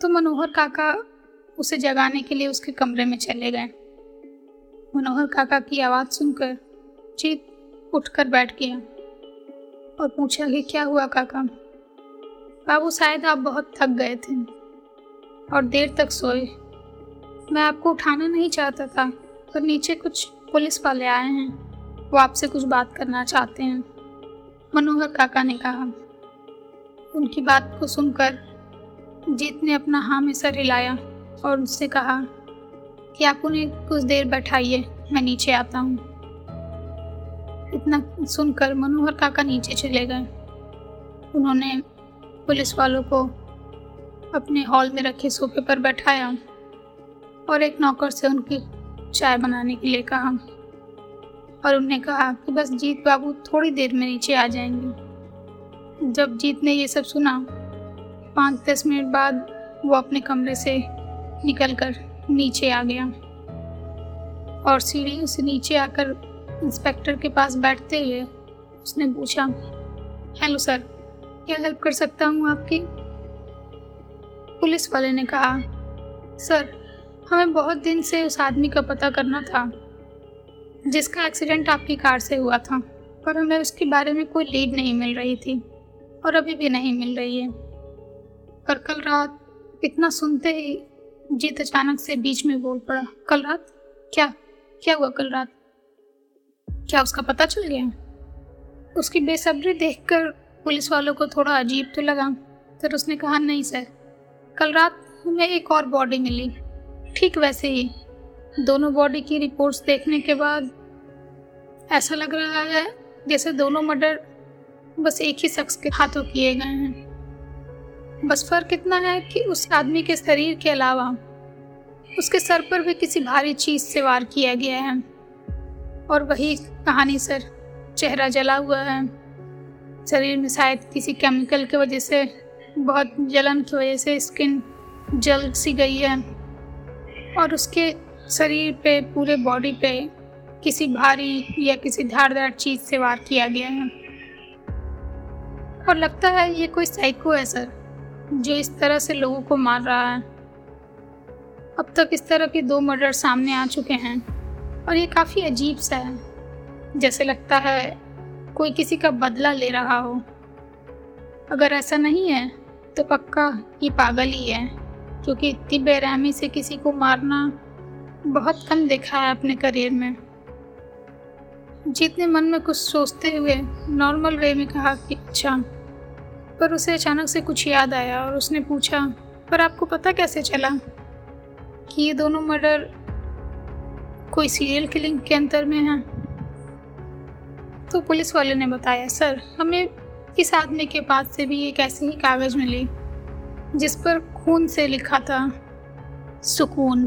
तो मनोहर काका उसे जगाने के लिए उसके कमरे में चले गए। मनोहर काका की आवाज़ सुनकर जीत उठकर बैठ गया और पूछा कि क्या हुआ काका? बाबू, शायद आप बहुत थक गए थे और देर तक सोए। मैं आपको उठाना नहीं चाहता था, पर नीचे कुछ पुलिस वाले आए हैं। वो आपसे कुछ बात करना चाहते हैं। मनोहर काका ने कहा। उनकी बात को सुनकर जीत ने अपना हाँ में सर हिलाया और उससे कहा कि आप उन्हें कुछ देर बैठाइए, मैं नीचे आता हूँ। इतना सुनकर मनोहर काका नीचे चले गए। उन्होंने पुलिस वालों को अपने हॉल में रखे सोफे पर बैठाया और एक नौकर से उनकी चाय बनाने के लिए कहा और उन्हें कहा कि बस जीत बाबू थोड़ी देर में नीचे आ जाएँगे। जब जीत ने ये सब सुना पाँच दस मिनट बाद वो अपने कमरे से निकलकर नीचे आ गया। और सीढ़ियों से नीचे आकर इंस्पेक्टर के पास बैठते हुए उसने पूछा, हेलो सर, क्या हेल्प कर सकता हूँ आपकी? पुलिस वाले ने कहा, सर, हमें बहुत दिन से उस आदमी का पता करना था, जिसका एक्सीडेंट आपकी कार से हुआ था, पर हमें उसके बारे में कोई लीड नहीं मिल रही थी और अभी भी नहीं मिल रही है। पर कल रात इतना सुनते ही जीत अचानक से बीच में बोल पड़ा, कल रात? क्या? क्या हुआ कल रात? क्या उसका पता चल गया? उसकी बेसब्री देखकर पुलिस वालों को थोड़ा अजीब तो लगा फिर उसने कहा, नहीं सर, कल रात हमें एक और बॉडी मिली, ठीक वैसे ही। दोनों बॉडी की रिपोर्ट्स देखने के बाद ऐसा लग रहा है जैसे दोनों मर्डर बस एक ही शख्स के हाथों किए गए हैं। बस फ़र्क इतना है कि उस आदमी के शरीर के अलावा उसके सर पर भी किसी भारी चीज़ से वार किया गया है। और वही कहानी सर, चेहरा जला हुआ है। शरीर में शायद किसी केमिकल की वजह से, बहुत जलन की वजह से स्किन जल सी गई है। और उसके शरीर पे, पूरे बॉडी पे किसी भारी या किसी धारदार चीज़ से वार किया गया है। और लगता है ये कोई साइको है सर। जो इस तरह से लोगों को मार रहा है। अब तक इस तरह के दो मर्डर सामने आ चुके हैं और ये काफ़ी अजीब सा है। जैसे लगता है कोई किसी का बदला ले रहा हो। अगर ऐसा नहीं है तो पक्का ये पागल ही है, क्योंकि इतनी बेरहमी से किसी को मारना बहुत कम देखा है अपने करियर में। जितने मन में कुछ सोचते हुए नॉर्मल वे में कहा कि अच्छा पर उसे अचानक से कुछ याद आया और उसने पूछा, पर आपको पता कैसे चला कि ये दोनों मर्डर कोई सीरियल किलिंग के अंतर में हैं? तो पुलिस वाले ने बताया, सर हमें इस आदमी के पास से भी एक ऐसी ही कागज़ मिली जिस पर खून से लिखा था, सुकून?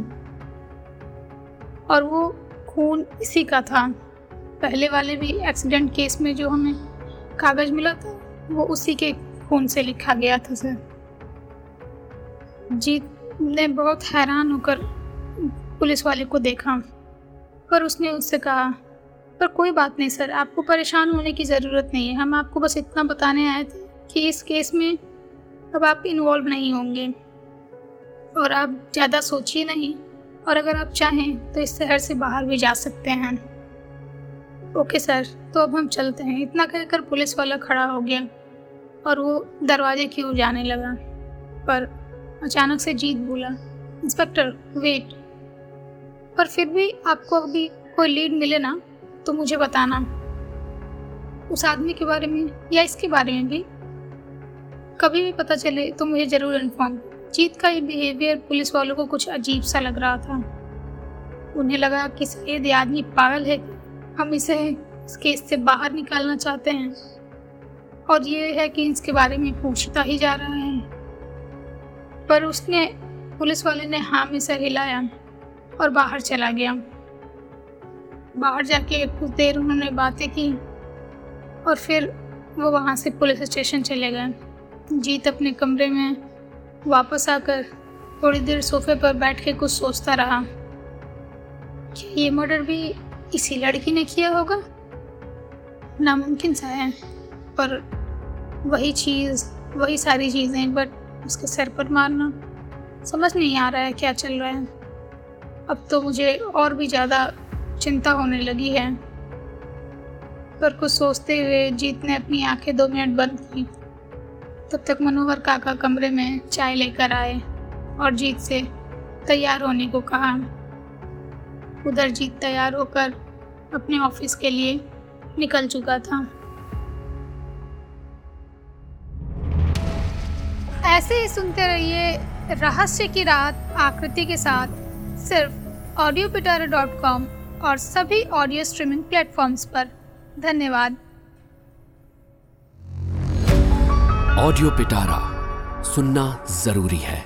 और वो खून इसी का था। पहले वाले भी एक्सीडेंट केस में जो हमें कागज़ मिला था, वो उसी के खून से लिखा गया था, सर। जीत ने बहुत हैरान होकर पुलिस वाले को देखा, पर उसने उससे कहा, पर कोई बात नहीं, सर, आपको परेशान होने की ज़रूरत नहीं है। हम आपको बस इतना बताने आए थे कि इस केस में अब आप इन्वॉल्व नहीं होंगे। और आप ज़्यादा सोचिए नहीं, और अगर आप चाहें तो इस शहर से बाहर भी जा सकते हैं। ओके, सर तो अब हम चलते हैं। इतना कहकर पुलिस वाला खड़ा हो गया। और वो दरवाजे की ओर जाने लगा, पर अचानक से जीत बोला, इंस्पेक्टर, वेट। पर फिर भी आपको अभी कोई लीड मिले ना तो मुझे बताना। उस आदमी के बारे में या इसके बारे में भी? कभी भी पता चले तो मुझे ज़रूर इन्फॉर्म जीत का ये बिहेवियर पुलिस वालों को कुछ अजीब सा लग रहा था। उन्हें लगा कि शायद ये आदमी पागल है। हम इसे इस केस से बाहर निकालना चाहते हैं। और ये है कि इसके बारे में पूछता ही जा रहा है। पर उसने, पुलिस वाले ने हाँ में सर हिलाया और बाहर चला गया। बाहर जाके कुछ देर उन्होंने बातें की और फिर वो वहाँ से पुलिस स्टेशन चले गए। जीत अपने कमरे में वापस आकर थोड़ी देर सोफे पर बैठ के कुछ सोचता रहा। कि ये मर्डर भी इसी लड़की ने किया होगा? नामुमकिन सा है, पर वही चीज़, वही सारी चीज़ें बट उसके सर पर मारना। समझ नहीं आ रहा है क्या चल रहा है। अब तो मुझे और भी ज़्यादा चिंता होने लगी है। पर कुछ सोचते हुए जीत ने अपनी आँखें दो मिनट बंद की। तब तक मनोहर काका कमरे में चाय लेकर आए और जीत से तैयार होने को कहा। उधर जीत तैयार होकर अपने ऑफ़िस के लिए निकल चुका था। ऐसे ही सुनते रहिए रहस्य की रात आकृति के साथ सिर्फ़ ऑडियो पिटारा डॉट कॉम और सभी ऑडियो स्ट्रीमिंग प्लेटफॉर्म्स पर। धन्यवाद। ऑडियो पिटारा सुनना ज़रूरी है।